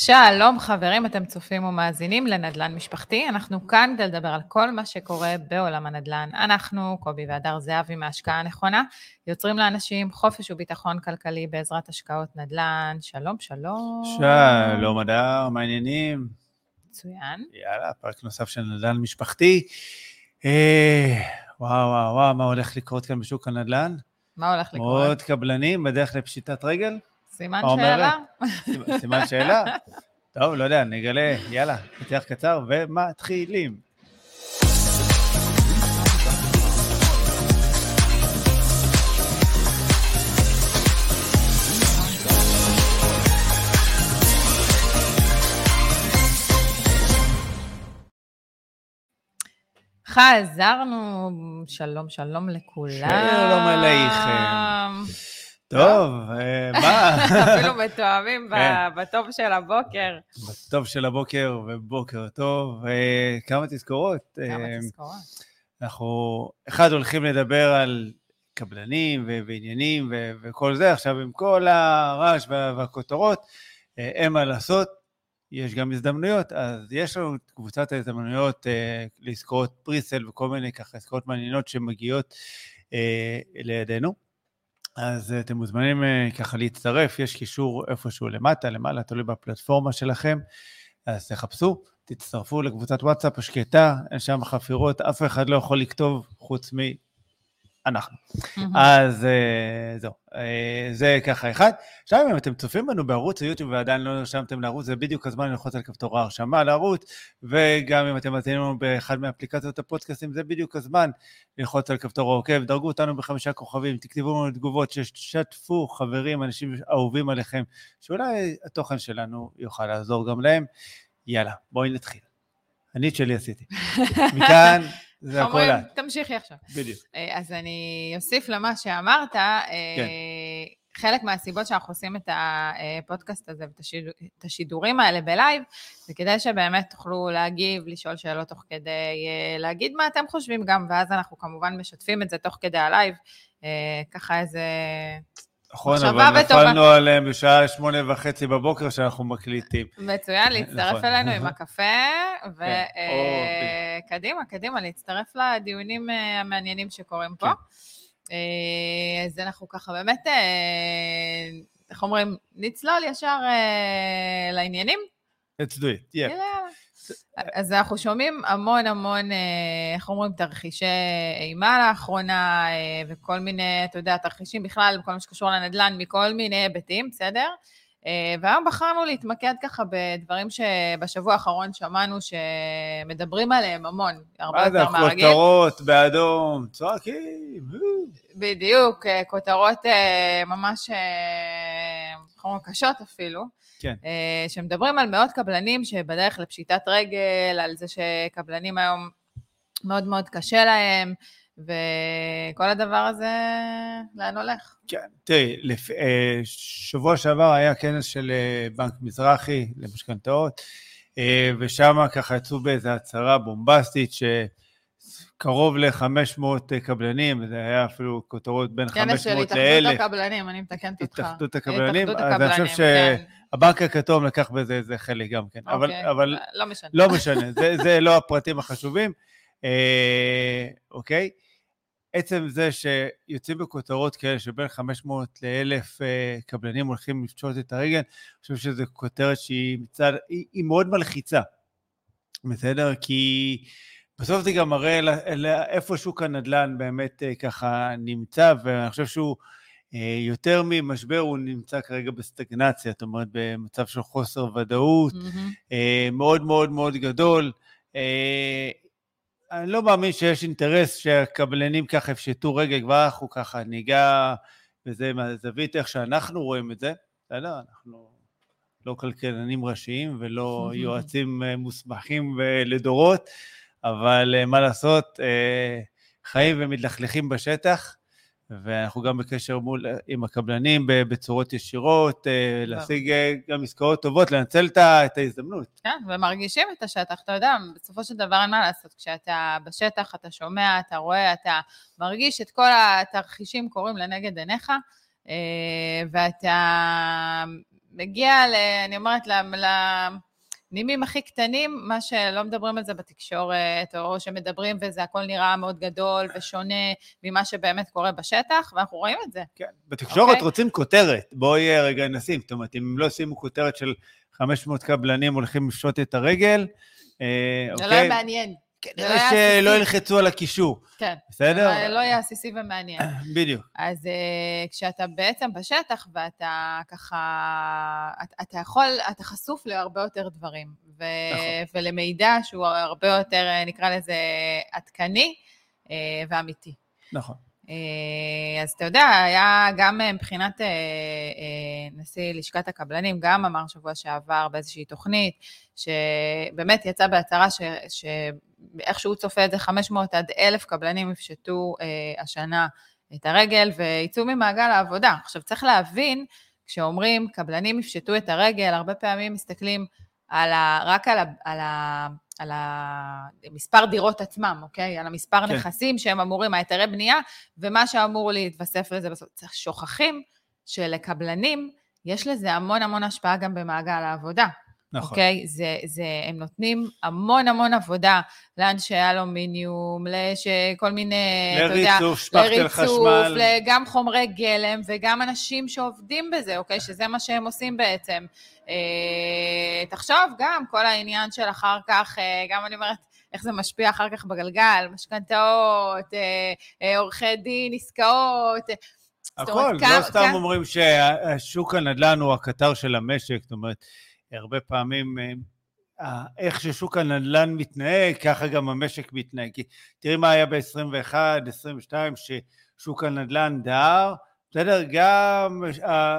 שלום חברים, אתם צופים ומאזינים לנדל"ן משפחתי. אנחנו כאן כדי לדבר על כל מה שקורה בעולם הנדל"ן. אנחנו, קובי והדר זהבי מהשקעה הנכונה, יוצרים לאנשים חופש וביטחון כלכלי בעזרת השקעות נדל"ן. שלום, שלום. שלום, הדר, מה העניינים? מצוין. יאללה, פרק נוסף של נדל"ן משפחתי. אה, וואו, וואו, וואו, מה הולך לקרות כאן בשוק הנדל"ן? מה הולך לקרות? עוד קבלנים בדרך לפשיטת רגל? סימן? שאלה? סימן שאלה? טוב, לא יודע, נגלה, יאללה, פתיח קצר ומתחילים. חזרנו, שלום, שלום לכולם. שלום עלייכם. טוב, אה, מה? אפילו מתואמים כן. בטוב של הבוקר. טוב של הבוקר ובוקר טוב. אה, כמה תזכורות. כמה אה, תזכורות. אנחנו, אחד, הולכים לדבר על קבלנים ועניינים וכל זה, עכשיו עם כל הרעש וה- והכותרות, אין מה לעשות, יש גם הזדמנויות, אז יש לנו את קבוצת ההזדמנויות לעסקאות פריסל וכל מיני ככה עסקאות מעניינות שמגיעות לידינו. אז אה, אתם מוזמנים אה, ככה להצטרף, יש קישור איפשהו למטה, למעלה, תלוי בפלטפורמה שלכם, אז תחפשו, תצטרפו לקבוצת וואטסאפ השקטה, אין שם חפירות, אף אחד לא יכול לכתוב חוץ מאנחנו. מהמם. אז אה, זהו, אה, זה ככה אחד. עכשיו, אם אתם צופים בנו בערוץ היוטיוב ועדיין לא נרשמתם לערוץ, זה בדיוק הזמן ללחוץ על כפתור ההרשמה לערוץ, וגם אם אתם מאזינים לנו באחד מאפליקציות הפודקאסטים, זה בדיוק הזמן ללחוץ על כפתור העוקב, דרגו אותנו בחמישה כוכבים, תכתבו לנו תגובות, שתפו חברים, אנשים אהובים עליכם, שאולי התוכן שלנו יוכל לעזור גם להם. יאללה, בואי נתחיל. אני את שלי עשיתי. מכאן זה הכל את. תמשיכי עכשיו. בדיוק. אה, אז אני אוסיף למה שאמרת, אה, כן. חלק מהסיבות שאנחנו עושים את הפודקאסט הזה ואת השידור- את השידורים האלה ב live, זה כדי שבאמת תוכלו להגיב, לשאול שאלות תוך כדי, אה, להגיד מה אתם חושבים גם, ואז אנחנו כמובן משתפים את זה תוך כדי ה live, ככה איזה... נכון, אבל. נפלנו עליהם בשעה שמונה וחצי בבוקר שאנחנו מקליטים. מצוין, להצטרף נכון. אלינו עם הקפה, כן. וקדימה, קדימה, להצטרף לדיונים אה, המעניינים שקורים פה. כן. אה, אז אנחנו ככה באמת, אה, איך אומרים, נצלול ישר אה, לעניינים. let's do it, yeah. אז אנחנו שומעים המון המון, אה, איך אומרים, תרחישי אימה לאחרונה, אה, וכל מיני, אתה יודע, תרחישים בכלל, כל מה שקשור לנדל"ן, מכל מיני היבטים, בסדר? אה, והיום בחרנו להתמקד ככה בדברים שבשבוע האחרון שמענו שמדברים עליהם המון, הרבה מה זה יותר מהרגיל. הכותרות באדום, צועקים. בדיוק, כותרות ממש, איך קשות אפילו. כן. אה, שמדברים על מאות קבלנים שבדרך לפשיטת רגל, על זה שקבלנים היום מאוד מאוד קשה להם, וכל הדבר הזה, לאן הולך? כן, תראי, לפ- אה, שבוע שעבר היה כנס של אה, בנק מזרחי למשכנתאות, אה, ושם ככה יצאו באיזו הצהרה בומבסטית שקרוב ל-500 קבלנים, וזה היה אפילו כותרות בין כנס של 500 התאחדות ל-1,000. הקבלנים, אני מתקנת אותך. התאחדות הקבלנים, התאחדות אז אני חושב הקבלנים, כן. שהבנק הכתום לקח בזה איזה חלק גם כן, אבל, אוקיי, אבל לא משנה. לא משנה, זה, זה לא הפרטים החשובים, אה, אוקיי? עצם זה שיוצאים בכותרות כאלה שבין 500 ל-1,000 אה, קבלנים הולכים לפשוט את הרגל, אני חושב שזו כותרת שהיא מצד, היא, היא מאוד מלחיצה, בסדר? כי בסוף זה גם מראה איפה שוק הנדל"ן באמת אה, ככה נמצא, ואני חושב שהוא אה, יותר ממשבר, הוא נמצא כרגע בסטגנציה, זאת אומרת במצב של חוסר ודאות, מהמם. אה, מאוד מאוד מאוד גדול. אני לא מאמין שיש אינטרס שהקבלנים ככה יפשטו רגל, כבר אנחנו ככה ניגע בזה מהזווית איך שאנחנו רואים את זה, בסדר? אנחנו לא כלכלנים ראשיים ולא יועצים אה, מוסמכים לדורות, אבל אה, מה לעשות, אה, חיים ומתלכלכים בשטח, ואנחנו גם בקשר מול, עם הקבלנים בצורות ישירות, אה, להשיג אה, גם עסקאות טובות, לנצל את ההזדמנות. כן, ומרגישים את השטח, אתה יודע, בסופו של דבר אין מה לעשות, כשאתה בשטח, אתה שומע, אתה רואה, אתה מרגיש את כל התרחישים קורים לנגד עיניך, אה, ואתה מגיע, ל, אני אומרת, לנימים הכי קטנים, מה שלא מדברים על זה בתקשורת, או שמדברים וזה הכל נראה מאוד גדול ושונה ממה שבאמת קורה בשטח, ואנחנו רואים את זה. כן, בתקשורת okay? אוקיי? רוצים כותרת. בואי רגע נשים, זאת אומרת, אם לא שימו כותרת של 500 קבלנים הולכים לפשוט את הרגל, אה, זה לא אוקיי? מעניין. כנראה לא שלא ילחצו על הקישור. כן. בסדר? לא יהיה עסיסי ומעניין. בדיוק. אז uh, כשאתה בעצם בשטח ואתה ככה, אתה, אתה יכול, אתה חשוף להרבה יותר דברים. ו, נכון. ולמידע שהוא הרבה יותר, אה, נקרא לזה, עדכני uh, ואמיתי. נכון. אה, אז אתה יודע, היה גם אה, מבחינת אה, נשיא לשכת הקבלנים, גם אמר שבוע שעבר באיזושהי תוכנית, שבאמת יצא בהצהרה שאיך שהוא צופה את זה, 500 עד 1,000 קבלנים יפשטו השנה את הרגל ויצאו ממעגל העבודה. עכשיו, צריך להבין, כשאומרים קבלנים יפשטו את הרגל, הרבה פעמים מסתכלים על ה, רק על, ה, על, ה, על המספר דירות עצמם, אוקיי? על המספר כן. נכסים שהם אמורים, ההיתרי בנייה, ומה שאמור להתווסף לזה בסוף. שוכחים שלקבלנים יש לזה המון המון השפעה גם במעגל העבודה. נכון. אוקיי? זה, זה, הם נותנים המון המון עבודה לאנשי אלומיניום, לכל מיני, אתה יודע, לריצוף, חשמל. גם חומרי גלם וגם אנשים שעובדים בזה, אוקיי? שזה מה שהם עושים בעצם. אה, תחשוב גם כל העניין של אחר כך, אה, גם אני אומרת, איך זה משפיע אחר כך בגלגל, משכנתאות, אה, עורכי דין, עסקאות. הכל, לא סתם אומרים ששוק הנדל"ן הוא הקטר של המשק, זאת אומרת, הרבה פעמים איך ששוק הנדל"ן מתנהג, ככה גם המשק מתנהג. כי תראי מה היה ב-21, 22, ששוק הנדל"ן דהר, בסדר? גם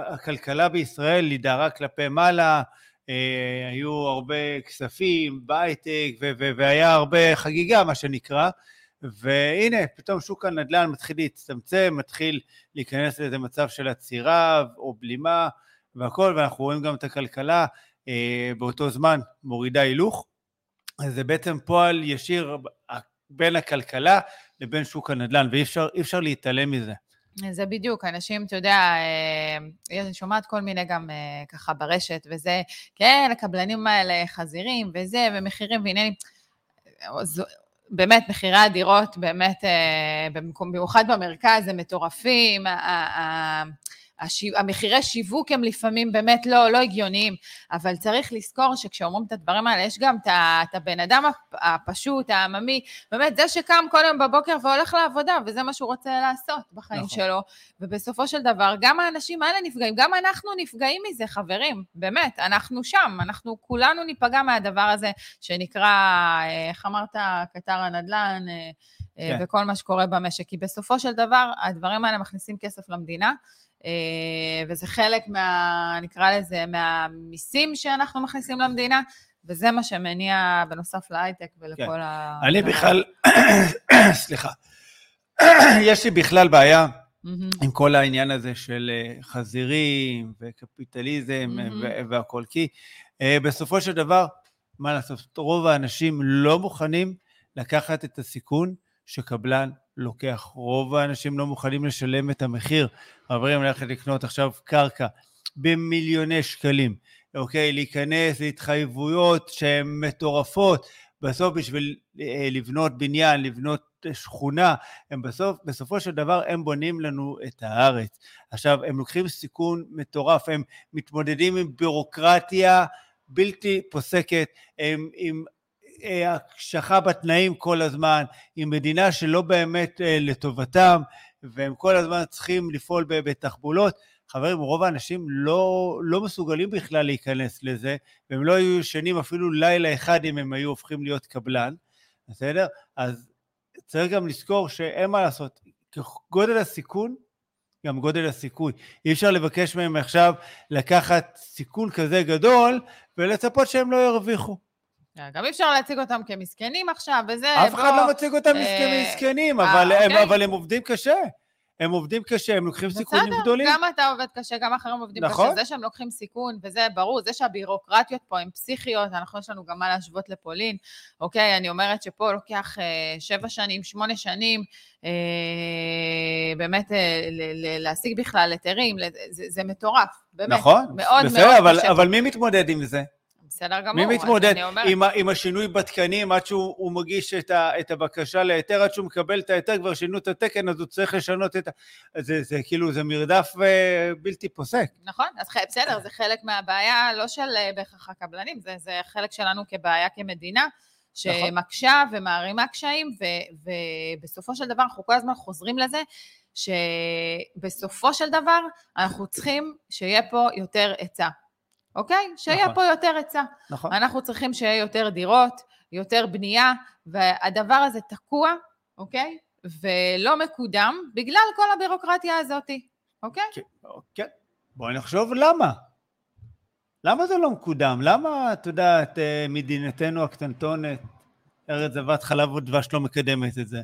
הכלכלה בישראל היא דהרה כלפי מעלה, אה, היו הרבה כספים בהייטק והיה הרבה חגיגה, מה שנקרא, והנה, פתאום שוק הנדל"ן מתחיל להצטמצם, מתחיל להיכנס לאיזה מצב של עצירה או בלימה והכל, ואנחנו רואים גם את הכלכלה אה, באותו זמן מורידה הילוך. אז זה בעצם פועל ישיר בין הכלכלה לבין שוק הנדל"ן, ואי אפשר, אפשר להתעלם מזה. זה בדיוק, אנשים, אתה יודע, אה, אני שומעת כל מיני גם אה, ככה ברשת וזה, כן, הקבלנים האלה חזירים וזה, ומחירים ועניינים. באמת, מחירי הדירות באמת, במיוחד במרכז, הם מטורפים. השיו, המחירי שיווק הם לפעמים באמת לא, לא הגיוניים, אבל צריך לזכור שכשאומרים את הדברים האלה, יש גם את הבן אדם הפשוט, העממי, באמת, זה שקם כל יום בבוקר והולך לעבודה, וזה מה שהוא רוצה לעשות בחיים נכון. שלו, ובסופו של דבר, גם האנשים האלה נפגעים, גם אנחנו נפגעים מזה, חברים, באמת, אנחנו שם, אנחנו כולנו ניפגע מהדבר הזה, שנקרא, איך אמרת, קטר הנדל"ן, אה, אה, כן. וכל מה שקורה במשק, כי בסופו של דבר, הדברים האלה מכניסים כסף למדינה, אה, וזה חלק מה, נקרא לזה, מהמיסים שאנחנו מכניסים למדינה, וזה מה שמניע בנוסף להייטק ולכל כן. ה... אני בכלל, סליחה, יש לי בכלל בעיה mm-hmm. עם כל העניין הזה של אה, חזירים וקפיטליזם mm-hmm. והכל, כי אה, בסופו של דבר, מה לעשות, רוב האנשים לא מוכנים לקחת את הסיכון שקבלן לוקח. רוב האנשים לא מוכנים לשלם את המחיר. חברים, ללכת לקנות עכשיו קרקע במיליוני שקלים, אוקיי? להיכנס להתחייבויות שהן מטורפות. בסוף בשביל אה, לבנות בניין, לבנות שכונה, הם בסוף, בסופו של דבר הם בונים לנו את הארץ. עכשיו, הם לוקחים סיכון מטורף, הם מתמודדים עם בירוקרטיה בלתי פוסקת, הם עם הקשחה בתנאים כל הזמן, עם מדינה שלא באמת אה, לטובתם, והם כל הזמן צריכים לפעול בתחבולות. חברים, רוב האנשים לא, לא מסוגלים בכלל להיכנס לזה, והם לא היו ישנים אפילו לילה אחד אם הם היו הופכים להיות קבלן, בסדר? אז צריך גם לזכור שאין מה לעשות, גודל הסיכון, גם גודל הסיכוי. אי אפשר לבקש מהם עכשיו לקחת סיכון כזה גדול ולצפות שהם לא ירוויחו. כן, גם אי אפשר להציג אותם כמסכנים עכשיו, וזה... אף אחד לא מציג אותם אה, כמסכנים, אה, אוקיי. אבל הם עובדים קשה. הם עובדים קשה, הם לוקחים סיכונים גדולים. בסדר, גם אתה עובד קשה, גם אחרים עובדים נכון. קשה. זה שהם לוקחים סיכון, וזה ברור, זה שהבירוקרטיות פה הן פסיכיות, אנחנו יש לנו גם מה להשוות לפולין, אוקיי? אני אומרת שפה לוקח אה, שבע שנים, שמונה שנים, אה, באמת אה, ל- ל- להשיג בכלל היתרים, זה, זה מטורף, באמת. נכון, מאוד בסדר, מאוד אבל, קשה. אבל מי מתמודד עם זה? בסדר גמור. מי מתמודד עם, עם השינוי בתקנים עד שהוא מגיש את, ה, את הבקשה להיתר, עד שהוא מקבל את ההיתר, כבר שינו את התקן, אז הוא צריך לשנות את ה... זה, זה כאילו, זה מרדף uh, בלתי פוסק. נכון, אז בסדר, זה חלק מהבעיה, לא של uh, בהכרח הקבלנים, זה, זה חלק שלנו כבעיה כמדינה. נכון. שמקשה נכון. ומערימה קשיים, ו, ובסופו של דבר אנחנו כל הזמן חוזרים לזה, שבסופו של דבר אנחנו צריכים שיהיה פה יותר היצע. אוקיי? שיהיה נכון. פה יותר היצע. נכון. אנחנו צריכים שיהיה יותר דירות, יותר בנייה, והדבר הזה תקוע, אוקיי? ולא מקודם בגלל כל הבירוקרטיה הזאת, אוקיי? כן, אוקיי. בואי נחשוב למה. למה זה לא מקודם? למה, את יודעת, אה, מדינתנו הקטנטונת, ארץ זבת חלב ודבש לא מקדמת את זה?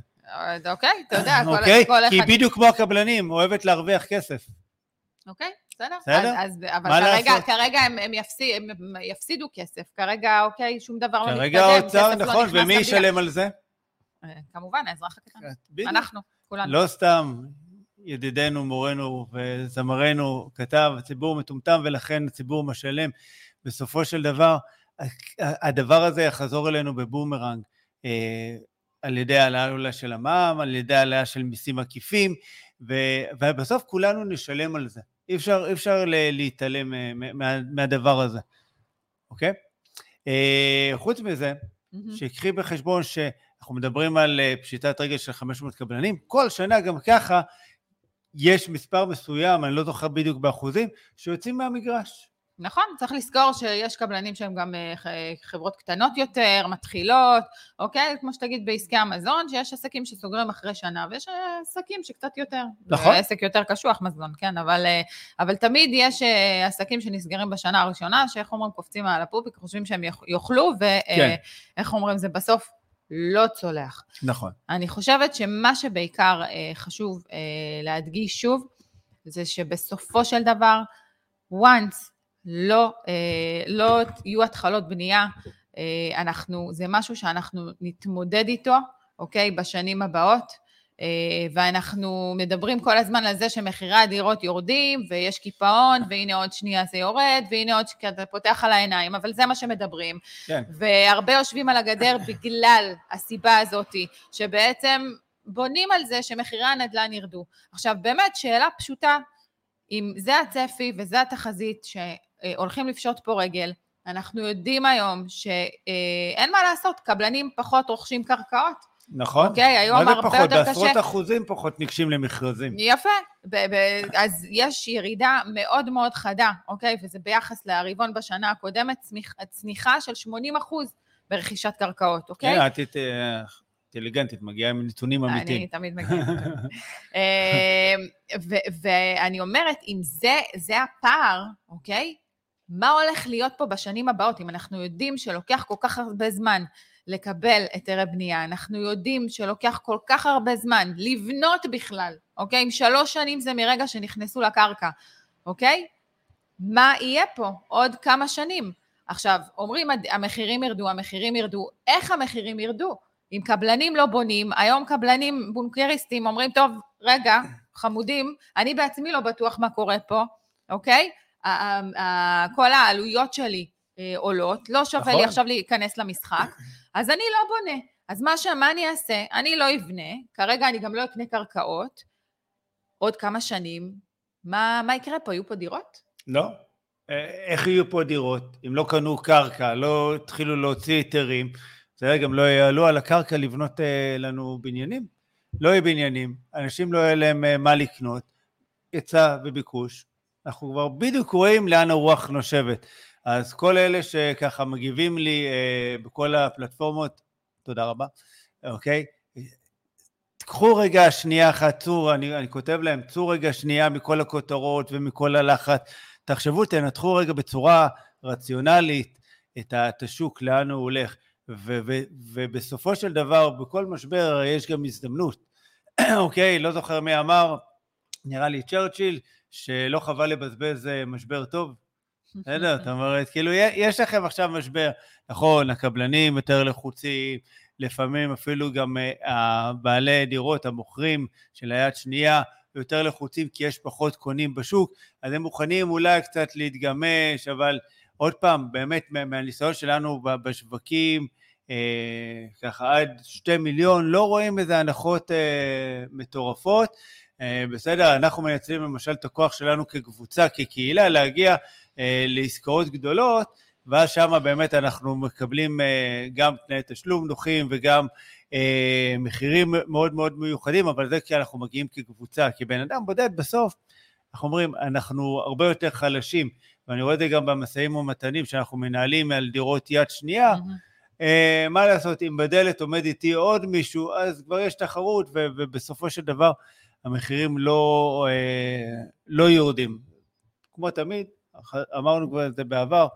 אוקיי, אתה יודע, כל, אוקיי? אחד... כי היא בדיוק כמו הקבלנים, אוהבת להרוויח כסף. אוקיי, בסדר? בסדר? אז, אז, אבל כרגע, כרגע הם, הם, יפסיד, הם יפסידו כסף, כרגע, אוקיי, שום דבר לא מתקדם. כרגע האוצר, לא נכון, לא ומי ישלם על זה? אה, כמובן, האזרח הקטן. אה, אנחנו, כולנו. לא סתם ידידנו, מורנו וזמרנו כתב, הציבור מטומטם ולכן הציבור משלם. בסופו של דבר, הדבר הזה יחזור אלינו בבומרנג. אה, על ידי העלאה של המע"מ, על ידי העלאה של מיסים עקיפים, ובסוף כולנו נשלם על זה. אי אפשר, אי אפשר להתעלם מה, מהדבר הזה, אוקיי? אה, חוץ מזה, mm-hmm. שיקחי בחשבון שאנחנו מדברים על אה, פשיטת רגל של 500 קבלנים, כל שנה גם ככה יש מספר מסוים, אני לא זוכר בדיוק באחוזים, שיוצאים מהמגרש. נכון, צריך לזכור שיש קבלנים שהם גם אה, חברות קטנות יותר, מתחילות, אוקיי? כמו שתגיד בעסקי המזון, שיש עסקים שסוגרים אחרי שנה, ויש עסקים שקצת יותר. נכון. עסק יותר קשוח מזון, כן, אבל, אה, אבל תמיד יש אה, עסקים שנסגרים בשנה הראשונה, שאיך אומרים, קופצים על הפופיק, חושבים שהם יאכלו, ואיך כן. אומרים, זה בסוף לא צולח. נכון. אני חושבת שמה שבעיקר חשוב להדגיש שוב, זה שבסופו של דבר, once לא, אה, לא יהיו התחלות בנייה, אה, אנחנו, זה משהו שאנחנו נתמודד איתו, אוקיי, בשנים הבאות. אה, ואנחנו מדברים כל הזמן על זה שמחירי הדירות יורדים, ויש קיפאון, והנה עוד שנייה זה יורד, והנה עוד שנייה זה פותח על העיניים, אבל זה מה שמדברים. כן. והרבה יושבים על הגדר בגלל הסיבה הזאת, שבעצם בונים על זה שמחירי הנדל"ן ירדו. עכשיו, באמת, שאלה פשוטה, אם זה הצפי וזה התחזית, אה, הולכים לפשוט פה רגל. אנחנו יודעים היום שאין מה לעשות, קבלנים פחות רוכשים קרקעות. נכון. אוקיי, היום הרבה פחות? יותר קשה. בעשרות אחוזים פחות ניגשים למכרזים. יפה. ב- ב- אז יש ירידה מאוד מאוד חדה, אוקיי? וזה ביחס לרבעון בשנה הקודמת, צניחה של 80 אחוז ברכישת קרקעות, אוקיי? כן, את אינטליגנטית, מגיעה עם נתונים אמיתיים. אני תמיד מגיעה. אמ, ואני אומרת, אם זה הפער, אוקיי? מה הולך להיות פה בשנים הבאות, אם אנחנו יודעים שלוקח כל כך הרבה זמן לקבל היתרי בנייה, אנחנו יודעים שלוקח כל כך הרבה זמן לבנות בכלל, אוקיי? אם שלוש שנים זה מרגע שנכנסו לקרקע, אוקיי? מה יהיה פה עוד כמה שנים? עכשיו, אומרים המחירים ירדו, המחירים ירדו, איך המחירים ירדו? אם קבלנים לא בונים, היום קבלנים בונקריסטים אומרים, טוב, רגע, חמודים, אני בעצמי לא בטוח מה קורה פה, אוקיי? כל העלויות שלי אה, עולות, לא שווה נכון. לי עכשיו להיכנס למשחק, אז אני לא בונה. אז מה, ש... מה אני אעשה? אני לא אבנה, כרגע אני גם לא אקנה קרקעות, עוד כמה שנים, מה, מה יקרה פה? יהיו פה דירות? לא. אה, איך יהיו פה דירות? אם לא קנו קרקע, לא התחילו להוציא היתרים, זה גם לא יעלו על הקרקע לבנות אה, לנו בניינים? לא יהיו בניינים, אנשים לא יהיה להם מה לקנות, היצע וביקוש, אנחנו כבר בדיוק רואים לאן הרוח נושבת. אז כל אלה שככה מגיבים לי אה, בכל הפלטפורמות, תודה רבה, אוקיי? תקחו רגע שנייה אחת, צור, אני, אני כותב להם, צאו רגע שנייה מכל הכותרות ומכל הלחץ, תחשבו, תנתחו רגע בצורה רציונלית את, את השוק, לאן הוא הולך, ו, ו, ובסופו של דבר, בכל משבר יש גם הזדמנות, אוקיי? לא זוכר מי אמר, נראה לי צ'רצ'יל, שלא חבל לבזבז אה, משבר טוב. בסדר, זאת אומרת, כאילו, יש לכם עכשיו משבר. נכון, הקבלנים יותר לחוצים, לפעמים אפילו גם הבעלי אה, דירות, המוכרים של היד שנייה, יותר לחוצים כי יש פחות קונים בשוק, אז הם מוכנים אולי קצת להתגמש, אבל עוד פעם, באמת מהניסיון שלנו בשווקים, אה, ככה עד שתי מיליון, לא רואים איזה הנחות אה, מטורפות. אה, בסדר, אנחנו מייצרים למשל את הכוח שלנו כקבוצה, כקהילה, להגיע אה, לעסקאות גדולות, ואז שם באמת אנחנו מקבלים אה, גם תנאי תשלום נוחים וגם מחירים מאוד מאוד מיוחדים, אבל זה כי אנחנו מגיעים כקבוצה, כי בן אדם בודד בסוף, אנחנו אומרים, אנחנו הרבה יותר חלשים, ואני רואה את זה גם במשאים ומתנים שאנחנו מנהלים על דירות יד שנייה, mm-hmm. אה, מה לעשות, אם בדלת עומד איתי עוד מישהו, אז כבר יש תחרות, ובסופו של דבר המחירים לא, אה, לא יורדים. כמו תמיד, אמרנו כבר את זה בעבר,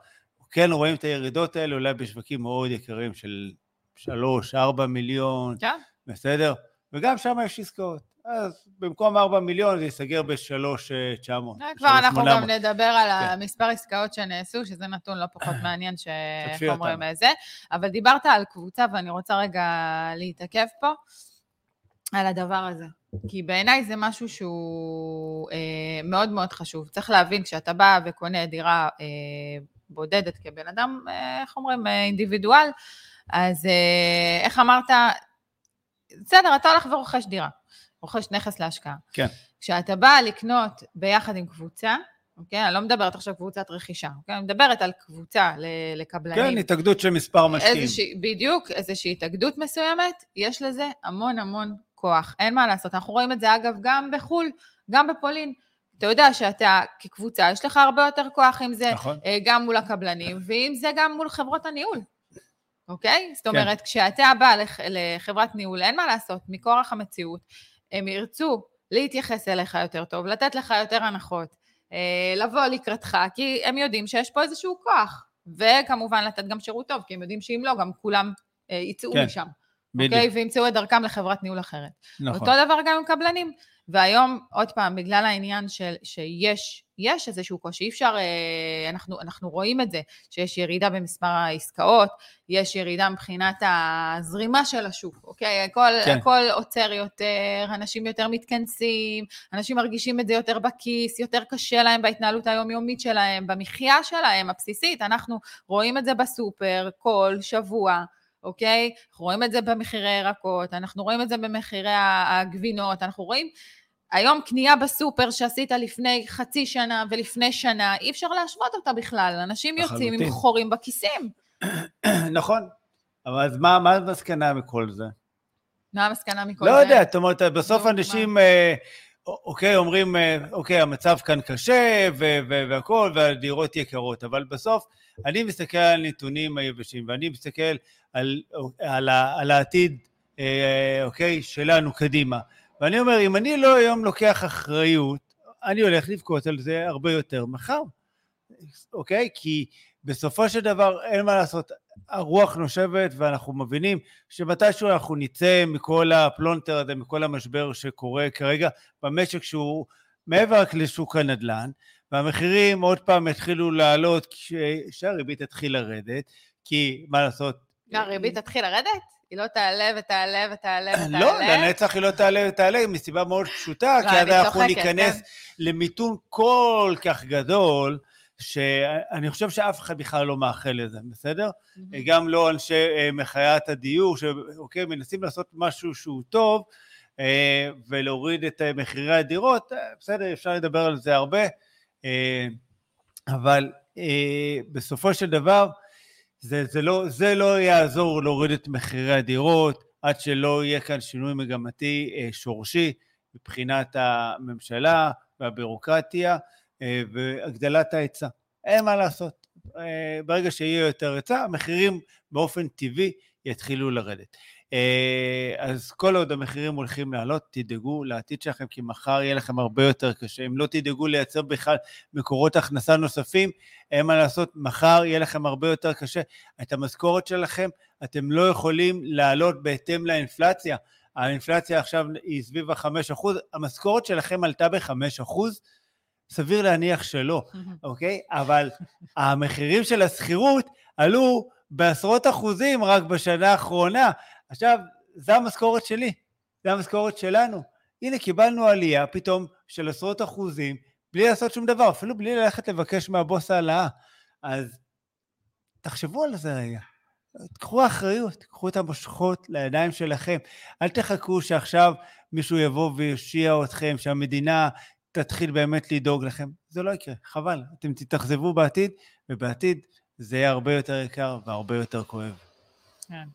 כן רואים את הירידות האלה אולי בשווקים מאוד יקרים של שלוש, ארבע מיליון, כן. בסדר? וגם שם יש עסקאות. אז במקום ארבע מיליון זה ייסגר בשלוש אה, תשע מאות. כבר אנחנו גם נדבר על כן. המספר עסקאות שנעשו, שזה נתון לא פחות מעניין שאיך אומרים זה. אבל דיברת על קבוצה, ואני רוצה רגע להתעכב פה על הדבר הזה. כי בעיניי זה משהו שהוא אה, מאוד מאוד חשוב. צריך להבין, כשאתה בא וקונה דירה אה, בודדת כבן אדם, אה, איך אומרים, אה, אינדיבידואל, אז אה, איך אמרת, בסדר, אתה הולך ורוכש דירה, רוכש נכס להשקעה. כן. כשאתה בא לקנות ביחד עם קבוצה, אוקיי? אני לא מדברת עכשיו קבוצת רכישה, אוקיי? אני מדברת על קבוצה לקבלנים. כן, התאגדות של מספר משקיעים. איזושהי, בדיוק, איזושהי התאגדות מסוימת, יש לזה המון המון כוח, אין מה לעשות. אנחנו רואים את זה, אגב, גם בחו"ל, גם בפולין. אתה יודע שאתה כקבוצה, יש לך הרבה יותר כוח עם זה, נכון. אה, גם מול הקבלנים, ואם זה גם מול חברות הניהול. אוקיי? זאת כן. אומרת, כן. כשאתה בא לח, לחברת ניהול, אין מה לעשות, מכורח המציאות, הם ירצו להתייחס אליך יותר טוב, לתת לך יותר הנחות, אה, לבוא לקראתך, כי הם יודעים שיש פה איזשהו כוח. וכמובן לתת גם שירות טוב, כי הם יודעים שאם לא, גם כולם אה, יצאו כן. משם. בדיוק. אוקיי? וימצאו את דרכם לחברת ניהול אחרת. נכון. אותו דבר גם עם קבלנים. והיום, עוד פעם, בגלל העניין של, שיש יש איזשהו קושי, אי אפשר, אה, אנחנו, אנחנו רואים את זה, שיש ירידה במספר העסקאות, יש ירידה מבחינת הזרימה של השוק, אוקיי? הכל, כן. הכל עוצר יותר, אנשים יותר מתכנסים, אנשים מרגישים את זה יותר בכיס, יותר קשה להם בהתנהלות היומיומית שלהם, במחיה שלהם הבסיסית, אנחנו רואים את זה בסופר כל שבוע. אוקיי? אנחנו רואים את זה במחירי ירקות, אנחנו רואים את זה במחירי הגבינות, אנחנו רואים היום קנייה בסופר שעשית לפני חצי שנה ולפני שנה, אי אפשר להשוות אותה בכלל, אנשים יוצאים עם חורים בכיסים. נכון, אבל אז מה, מה המסקנה מכל זה? מה המסקנה מכל לא זה? לא יודע, זאת אומרת, בסוף אנשים, אה, אוקיי, אומרים, אה, אוקיי, המצב כאן קשה והכול, והדירות יקרות, אבל בסוף אני מסתכל על נתונים היבשים, ואני מסתכל על, על, על העתיד, אה, אוקיי, שלנו קדימה. ואני אומר, אם אני לא היום לוקח אחריות, אני הולך לבכות על זה הרבה יותר מחר, אוקיי? כי בסופו של דבר אין מה לעשות, הרוח נושבת ואנחנו מבינים שמתישהו אנחנו נצא מכל הפלונטר הזה, מכל המשבר שקורה כרגע במשק שהוא מעבר רק לשוק הנדל"ן, והמחירים עוד פעם יתחילו לעלות כשהריבית תתחיל לרדת, כי מה לעשות... הריבית תתחיל לרדת? היא לא תעלה ותעלה ותעלה ותעלה. לא, לנצח היא לא תעלה ותעלה, מסיבה מאוד פשוטה, לא, כי אז אנחנו ניכנס כן. למיתון כל כך גדול, שאני חושב שאף אחד בכלל לא מאחל לזה, בסדר? גם לא אנשי אה, מחיית הדיור, שאוקיי, מנסים לעשות משהו שהוא טוב, אה, ולהוריד את אה, מחירי הדירות, בסדר, אפשר לדבר על זה הרבה, אבל בסופו של דבר, זה, זה, לא, זה לא יעזור להוריד את מחירי הדירות עד שלא יהיה כאן שינוי מגמתי אה, שורשי מבחינת הממשלה והבירוקרטיה אה, והגדלת ההיצע. אין מה לעשות. אה, ברגע שיהיה יותר היצע, המחירים באופן טבעי יתחילו לרדת. אה, אז כל עוד המחירים הולכים לעלות, תדאגו לעתיד שלכם, כי מחר יהיה לכם הרבה יותר קשה. אם לא תדאגו לייצר בכלל מקורות הכנסה נוספים, אין מה לעשות, מחר יהיה לכם הרבה יותר קשה. את המשכורת שלכם אתם לא יכולים לעלות בהתאם לאינפלציה. האינפלציה עכשיו היא סביב ה-5%, המשכורת שלכם עלתה ב-5%, סביר להניח שלא, אוקיי? אבל המחירים של השכירות עלו בעשרות אחוזים רק בשנה האחרונה. עכשיו, זו המשכורת שלי, זו המשכורת שלנו. הנה, קיבלנו עלייה פתאום של עשרות אחוזים, בלי לעשות שום דבר, אפילו בלי ללכת לבקש מהבוס העלאה. אז תחשבו על זה רגע. קחו אחריות, קחו את המושכות לידיים שלכם. אל תחכו שעכשיו מישהו יבוא ויושיע אתכם, שהמדינה תתחיל באמת לדאוג לכם. זה לא יקרה, חבל. אתם תתאכזבו בעתיד, ובעתיד זה יהיה הרבה יותר יקר והרבה יותר כואב. כן.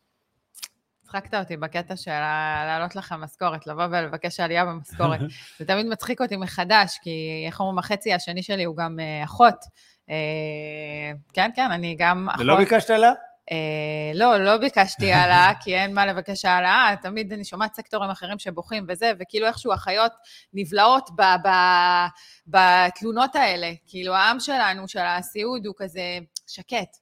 הצחקת אותי בקטע של להעלות לך משכורת, לבוא ולבקש עלייה במשכורת. זה תמיד מצחיק אותי מחדש, כי איך אומרים, החצי השני שלי הוא גם אה, אחות. אה, כן, כן, אני גם אחות. ולא ביקשת לה? אה, לא, לא ביקשתי העלאה, כי אין מה לבקש העלאה, תמיד אני שומעת סקטורים אחרים שבוכים וזה, וכאילו איכשהו החיות נבלעות בתלונות האלה. כאילו העם שלנו, של הסיעוד, הוא כזה שקט.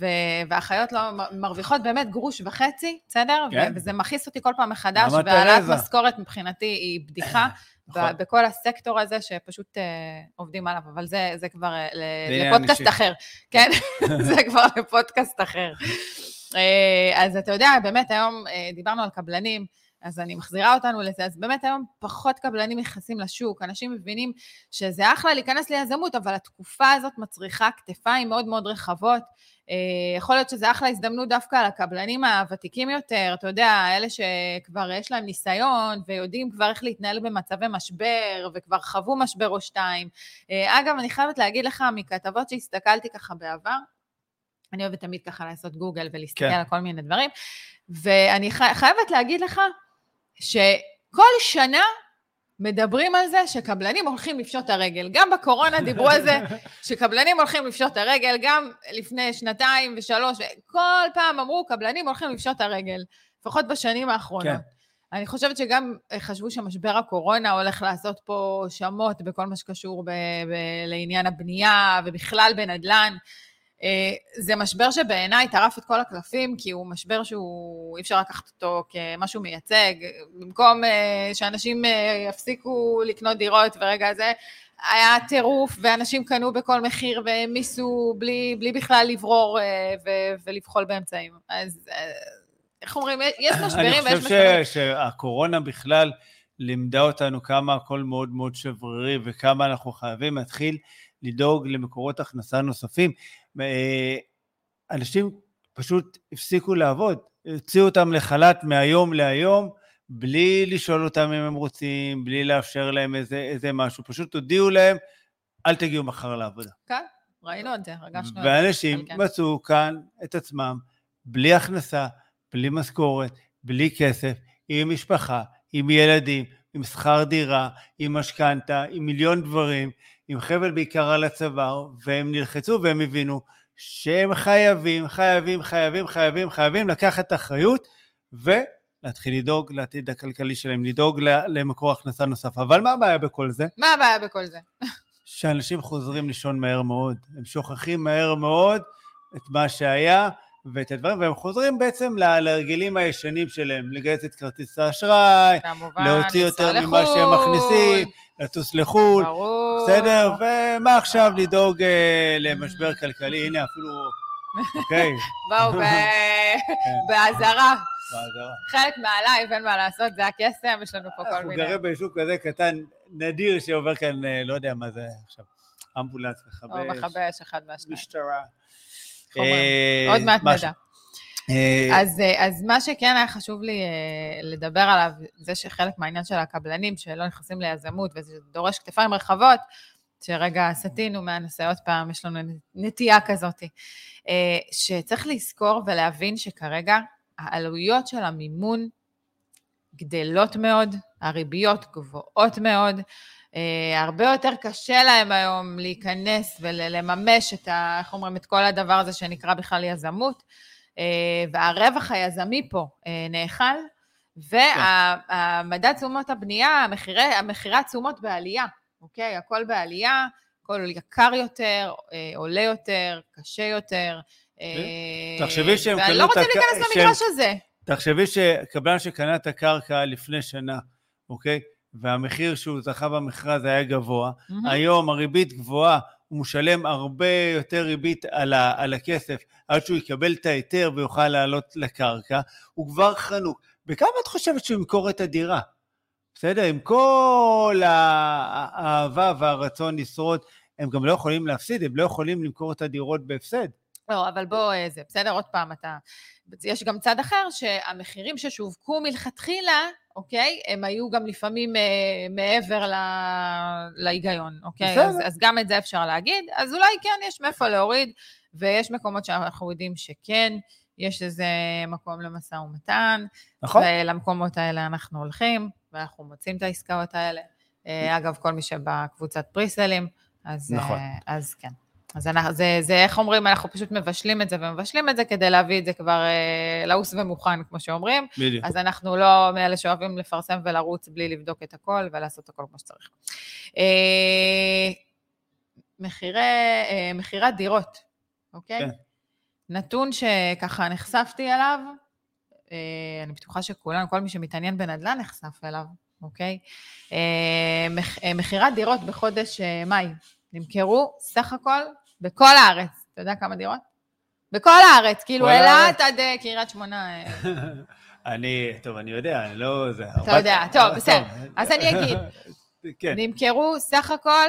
ו- והחיות לא מרוויחות באמת גרוש וחצי, בסדר? כן. וזה מכעיס אותי כל פעם מחדש, והעלאת משכורת מבחינתי היא בדיחה. נכון. בכל הסקטור הזה שפשוט uh, עובדים עליו, אבל זה, זה כבר uh, לפודקאסט אנשים. אחר, כן? זה כבר לפודקאסט אחר. Uh, אז אתה יודע, באמת היום uh, דיברנו על קבלנים, אז אני מחזירה אותנו לזה, אז באמת היום פחות קבלנים נכנסים לשוק, אנשים מבינים שזה אחלה להיכנס ליזמות, אבל התקופה הזאת מצריכה כתפיים מאוד מאוד רחבות. אה, יכול להיות שזה אחלה הזדמנות דווקא לקבלנים הוותיקים יותר, אתה יודע, אלה שכבר יש להם ניסיון ויודעים כבר איך להתנהל במצבי משבר וכבר חוו משבר או שתיים. אה, אגב, אני חייבת להגיד לך, מכתבות שהסתכלתי ככה בעבר, אני אוהבת תמיד ככה לעשות גוגל ולהסתכל כן. על כל מיני דברים, ואני חייבת להגיד לך שכל שנה מדברים על זה שקבלנים הולכים לפשוט הרגל. גם בקורונה דיברו על זה שקבלנים הולכים לפשוט הרגל, גם לפני שנתיים ושלוש, כל פעם אמרו, קבלנים הולכים לפשוט הרגל, לפחות בשנים האחרונות. כן. אני חושבת שגם חשבו שמשבר הקורונה הולך לעשות פה שמות בכל מה שקשור ב- ב- לעניין הבנייה ובכלל בנדל"ן. אה, זה משבר שבעיניי טרף את כל הקלפים, כי הוא משבר שהוא, אי אפשר לקחת אותו כמשהו מייצג. במקום אה, שאנשים אה, יפסיקו לקנות דירות ברגע הזה, היה טירוף, ואנשים קנו בכל מחיר והעמיסו בלי, בלי בכלל לברור ו- ולבחול באמצעים. אז איך אומרים, יש משברים ויש משברים. אני חושב שהקורונה בכלל לימדה אותנו כמה הכל מאוד מאוד שברירי וכמה אנחנו חייבים להתחיל לדאוג למקורות הכנסה נוספים. אה, אנשים פשוט הפסיקו לעבוד, הוציאו אותם לחל"ת מהיום להיום, בלי לשאול אותם אם הם רוצים, בלי לאפשר להם איזה, איזה משהו, פשוט הודיעו להם, אל תגיעו מחר לעבודה. כן, ראינו את זה, הרגשנו את זה. ואנשים מצאו כאן את עצמם בלי הכנסה, בלי משכורת, בלי כסף, עם משפחה, עם ילדים, עם שכר דירה, עם משכנתה, עם מיליון דברים, עם חבל בעיקר על הצוואר, והם נלחצו והם הבינו שהם חייבים, חייבים, חייבים, חייבים, חייבים לקחת אחריות ולהתחיל לדאוג לעתיד הכלכלי שלהם, לדאוג למקור הכנסה נוסף. אבל מה הבעיה בכל זה? מה הבעיה בכל זה? שאנשים חוזרים לישון מהר מאוד, הם שוכחים מהר מאוד את מה שהיה ואת הדברים, והם חוזרים בעצם להרגלים הישנים שלהם, לגייס את כרטיס האשראי, להוציא יותר ממה שהם מכניסים, לטוס לחו"ל, ברור. בסדר? ומה עכשיו לדאוג אה, למשבר כלכלי? הנה אפילו, אוקיי. באו. באזהרה. חלק מעליי, אין מה לעשות, זה הקסם, יש לנו פה כל מיני. אנחנו גרים ביישוב כזה קטן, נדיר שעובר כאן, אה, לא יודע מה זה עכשיו, אמבולנס, מכבי אש. או מכבי אש אחד מהשניים. משטרה. אה, עוד מעט נדע. אה, אז, אה, אז מה שכן היה חשוב לי לדבר עליו, זה שחלק מהעניין של הקבלנים שלא נכנסים ליזמות וזה דורש כתפיים רחבות, שרגע סטינו מהנושא עוד פעם, יש לנו נטייה כזאת, שצריך לזכור ולהבין שכרגע העלויות של המימון גדלות מאוד, הריביות גבוהות מאוד, הרבה יותר קשה להם היום להיכנס ולממש את, ה, איך אומרים, את כל הדבר הזה שנקרא בכלל יזמות, uh, והרווח היזמי פה uh, נאכל, והמדד תשומות הבנייה, המחירי, המחירי התשומות בעלייה, אוקיי? הכל בעלייה, הכל יקר יותר, עולה יותר, קשה יותר. תחשבי שהם קנו את... ואני לא רוצה להיכנס למגרש הזה. תחשבי שקבלן שקנה את הקרקע לפני שנה, אוקיי? והמחיר שהוא זכה במכרז היה גבוה, Mhm. היום הריבית גבוהה, הוא משלם הרבה יותר ריבית על, ה, על הכסף עד שהוא יקבל את ההיתר ויוכל לעלות לקרקע, הוא כבר חנוק. בכמה את חושבת שהוא ימכור את הדירה? בסדר? עם כל האהבה והרצון לשרוד, הם גם לא יכולים להפסיד, הם לא יכולים למכור את הדירות בהפסד. לא, אבל בוא, אה, זה בסדר, עוד פעם, אתה... יש גם צד אחר, שהמחירים ששווקו מלכתחילה, אוקיי, הם היו גם לפעמים אה, מעבר ל... להיגיון, אוקיי? בסדר. אז, אז גם את זה אפשר להגיד. אז אולי כן, יש מאיפה להוריד, ויש מקומות שאנחנו יודעים שכן, יש איזה מקום למשא ומתן, נכון? ולמקומות האלה אנחנו הולכים, ואנחנו מוצאים את העסקאות האלה. אה, אגב, כל מי שבקבוצת פריסלים, אז, נכון. אה, אז כן. אז אנחנו, זה, זה, איך אומרים, אנחנו פשוט מבשלים את זה ומבשלים את זה כדי להביא את זה כבר אה, לעוס ומוכן, כמו שאומרים. בדיוק. אז אנחנו לא מאלה שאוהבים לפרסם ולרוץ בלי לבדוק את הכל ולעשות הכל כמו שצריך. אה, מחירי, אה, דירות, אוקיי? כן. נתון שככה נחשפתי אליו, אה, אני בטוחה שכולנו, כל מי שמתעניין בנדל"ן נחשף אליו, אוקיי? אה, אה, מכירת דירות בחודש אה, מאי נמכרו סך הכל בכל הארץ. אתה יודע כמה דירות? בכל הארץ, כאילו אילת. עד אה, קריית שמונה. אה, אני, טוב, אני יודע, אני לא... זה, אתה יודע, טוב, בסדר. אז אני אגיד. כן, נמכרו סך הכל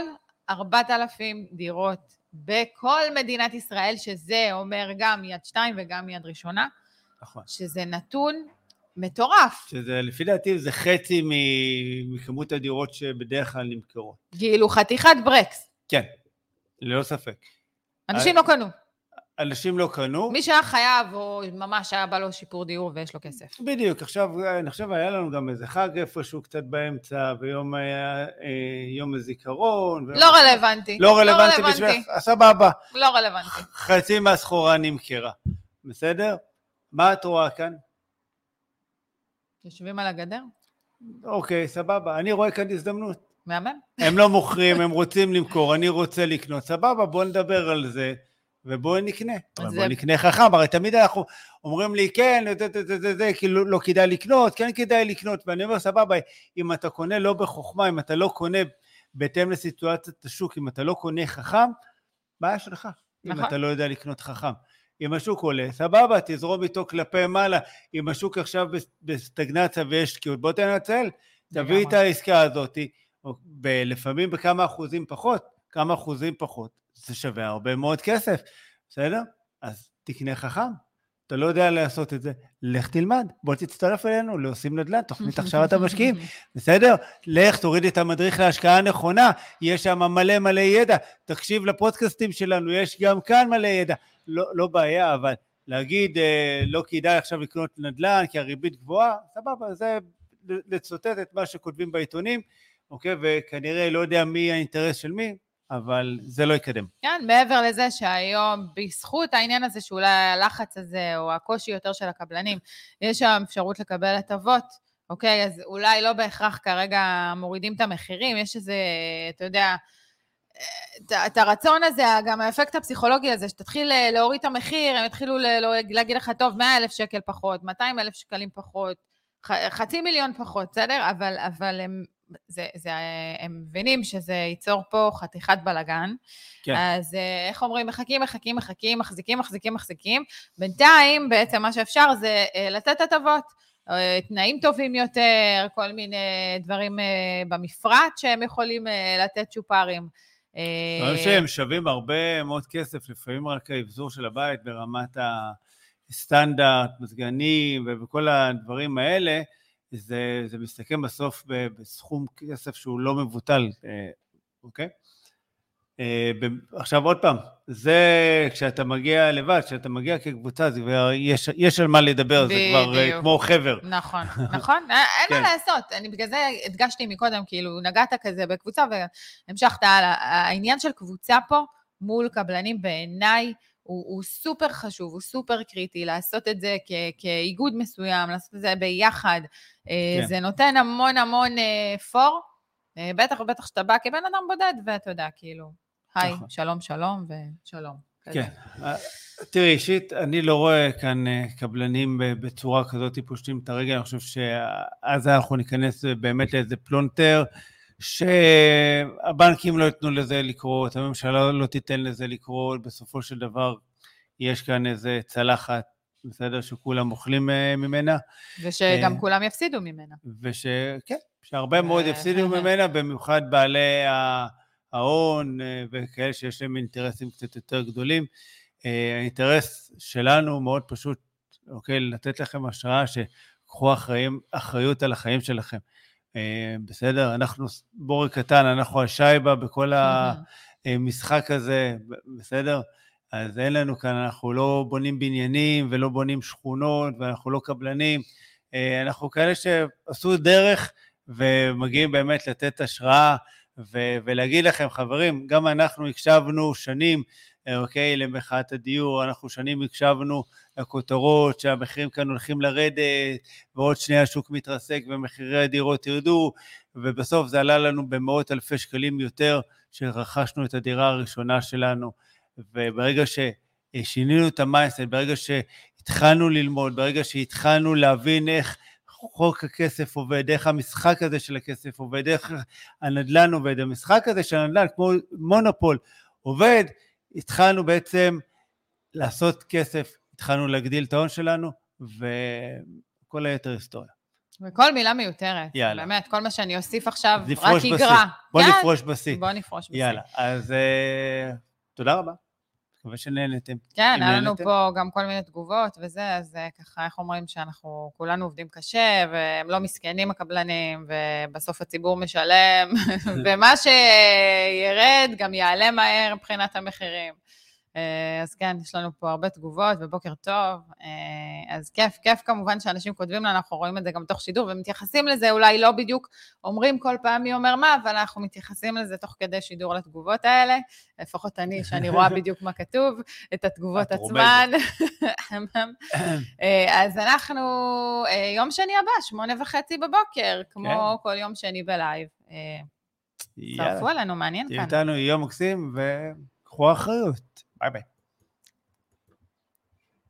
4,000 דירות בכל מדינת ישראל, שזה אומר גם יד שתיים וגם יד ראשונה, נכון. שזה נתון מטורף. שזה, לפי דעתי, זה חצי מכמות הדירות שבדרך כלל נמכרות. כאילו חתיכת ברקס. כן, ללא ספק. אנשים לא קנו. אנשים לא קנו. מי שהיה חייב, או ממש היה בא לו שיפור דיור ויש לו כסף. בדיוק, עכשיו, אני חושב היה לנו גם איזה חג איפשהו קצת באמצע, ויום היה אה, יום הזיכרון. ויום- לא רלוונטי. לא רלוונטי בשבילך, אה, סבבה. לא רלוונטי. חצי מהסחורה נמכרה, בסדר? מה את רואה כאן? יושבים על הגדר? אוקיי, סבבה, אני רואה כאן הזדמנות. מהמם. הם לא מוכרים, הם רוצים למכור, אני רוצה לקנות, סבבה, בואו נדבר על זה, ובואו נקנה. אבל זה- בואו נקנה חכם, הרי תמיד אנחנו אומרים לי, כן, זה, זה, זה, זה, זה, כאילו לא כדאי לקנות, כן כדאי לקנות, ואני אומר, סבבה, אם אתה קונה לא בחוכמה, אם אתה לא קונה בהתאם לסיטואציית השוק, אם אתה לא קונה חכם, בעיה שלך, אם נכון. אתה לא יודע לקנות חכם. אם השוק עולה, סבבה, תזרום איתו כלפי מעלה. אם השוק עכשיו בס- בסטגנציה ויש תקיעות, בוא תנצל, תביא. את העסקה הזאת, או ב- לפעמים בכמה אחוזים פחות, כמה אחוזים פחות, זה שווה הרבה מאוד כסף, בסדר? אז תקנה חכם. אתה לא יודע לעשות את זה, לך תלמד, בוא תצטרף אלינו לעושים נדל"ן, תוכנית הכשרת המשקיעים, בסדר? לך תוריד את המדריך להשקעה נכונה, יש שם מלא מלא ידע, תקשיב לפודקאסטים שלנו, יש גם כאן מלא ידע, לא, לא בעיה, אבל להגיד אה, לא כדאי עכשיו לקנות נדל"ן כי הריבית גבוהה, סבבה, זה לצוטט את מה שכותבים בעיתונים, אוקיי? וכנראה לא יודע מי האינטרס של מי, אבל זה לא יקדם. כן, מעבר לזה שהיום, בזכות העניין הזה, שאולי הלחץ הזה, או הקושי יותר של הקבלנים, יש שם אפשרות לקבל הטבות, אוקיי? אז אולי לא בהכרח כרגע מורידים את המחירים, יש איזה, אתה יודע, את, הרצון הזה, גם האפקט הפסיכולוגי הזה, שתתחיל אה, להוריד את המחיר, הם יתחילו ל- ל- להגיד לך, טוב, 100 אלף שקל פחות, 200 אלף שקלים פחות, חצי מיליון פחות, בסדר? אבל, אבל הם, זה, זה, הם מבינים שזה ייצור פה חתיכת בלאגן. כן. אז אה, איך אומרים, מחכים, מחכים, מחכים, מחזיקים, מחזיקים, מחזיקים. בינתיים, בעצם מה שאפשר זה אה, לתת הטבות. אה, תנאים טובים יותר, כל מיני דברים במפרט שהם יכולים לתת צ'ופרים. אה, דברים שהם שווים הרבה מאוד כסף, לפעמים רק האבזור של הבית ברמת הסטנדרט, מזגנים וכל הדברים האלה, זה, זה מסתכם בסוף בסכום כסף שהוא לא מבוטל, אה, אוקיי? אה, עכשיו עוד פעם, זה כשאתה מגיע לבד, כשאתה מגיע כקבוצה, זה כבר, יש, יש על מה לדבר, זה כבר אה, בדיוק. כמו חבר. נכון, נכון, אין כן. מה לעשות. אני בגלל זה הדגשתי מקודם, כאילו, נגעת כזה בקבוצה והמשכת הלאה. העניין של קבוצה פה מול קבלנים בעיניי הוא, הוא סופר חשוב, הוא סופר קריטי, לעשות את זה כ- כאיגוד מסוים, לעשות את זה ביחד. אה, כן. זה נותן המון המון אה, פור, אה, בטח ובטח שאתה בא כבן אדם בודד, ואתה יודע, כאילו, היי, נכון. שלום, שלום ושלום. כן. תראי, אישית, אני לא רואה כאן קבלנים בצורה כזאת פושטים את הרגל, אני חושב שאז אנחנו ניכנס באמת לאיזה פלונטר, שהבנקים לא ייתנו לזה לקרות, הממשלה לא תיתן לזה לקרות, בסופו של דבר יש כאן איזה צלחת, בסדר, שכולם אוכלים אה, ממנה. ושגם כולם יפסידו ממנה. וש... כן, שהרבה מאוד יפסידו ממנה, במיוחד בעלי ההון וכאלה שיש להם אינטרסים קצת יותר גדולים. אה, האינטרס שלנו מאוד פשוט, אוקיי, לתת לכם השראה שקחו אחראים, אחריות על החיים שלכם. אה, בסדר? אנחנו בורג קטן, אנחנו השייבה בכל המשחק הזה, בסדר? אז אין לנו כאן, אנחנו לא בונים בניינים ולא בונים שכונות ואנחנו לא קבלנים. אה, אנחנו כאלה שעשו דרך ומגיעים באמת לתת השראה ו- ולהגיד לכם, חברים, גם אנחנו הקשבנו שנים אוקיי, למחאת הדיור, אנחנו שנים הקשבנו לכותרות שהמחירים כאן הולכים לרדת, ועוד שנייה השוק מתרסק ומחירי הדירות ירדו, ובסוף זה עלה לנו במאות אלפי שקלים יותר שרכשנו את הדירה הראשונה שלנו. וברגע ששינינו את המייסט, ברגע שהתחלנו ללמוד, ברגע שהתחלנו להבין איך חוק הכסף עובד, איך המשחק הזה של הכסף עובד, איך הנדל"ן עובד, המשחק הזה של הנדל"ן, כמו מונופול, עובד, התחלנו בעצם לעשות כסף, התחלנו להגדיל את ההון שלנו, וכל היתר היסטוריה. וכל מילה מיותרת. יאללה. באמת, כל מה שאני אוסיף עכשיו רק יגרע. בוא כן? נפרוש בשיא. בוא נפרוש בשיא. יאללה, אז uh, תודה רבה. מקווה שנהנתם. כן, היה לנו פה גם כל מיני תגובות וזה, אז אה, ככה, איך אומרים שאנחנו כולנו עובדים קשה, והם לא מסכנים הקבלנים, ובסוף הציבור משלם, ומה שירד גם יעלה מהר מבחינת המחירים. אה, אז כן, יש לנו פה הרבה תגובות, ובוקר טוב. אה, אז כיף, כיף כמובן שאנשים כותבים לנו, אנחנו רואים את זה גם תוך שידור, ומתייחסים לזה, אולי לא בדיוק אומרים כל פעם מי אומר מה, אבל אנחנו מתייחסים לזה תוך כדי שידור לתגובות האלה. לפחות אני, שאני רואה בדיוק מה כתוב, את התגובות עצמן. אה, אז אנחנו, יום שני הבא, שמונה וחצי בבוקר, כמו כן. כל יום שני בלייב. צטרפו אלינו, מעניין כאן. איתנו יום מקסים וקחו אחריות. Bye bye.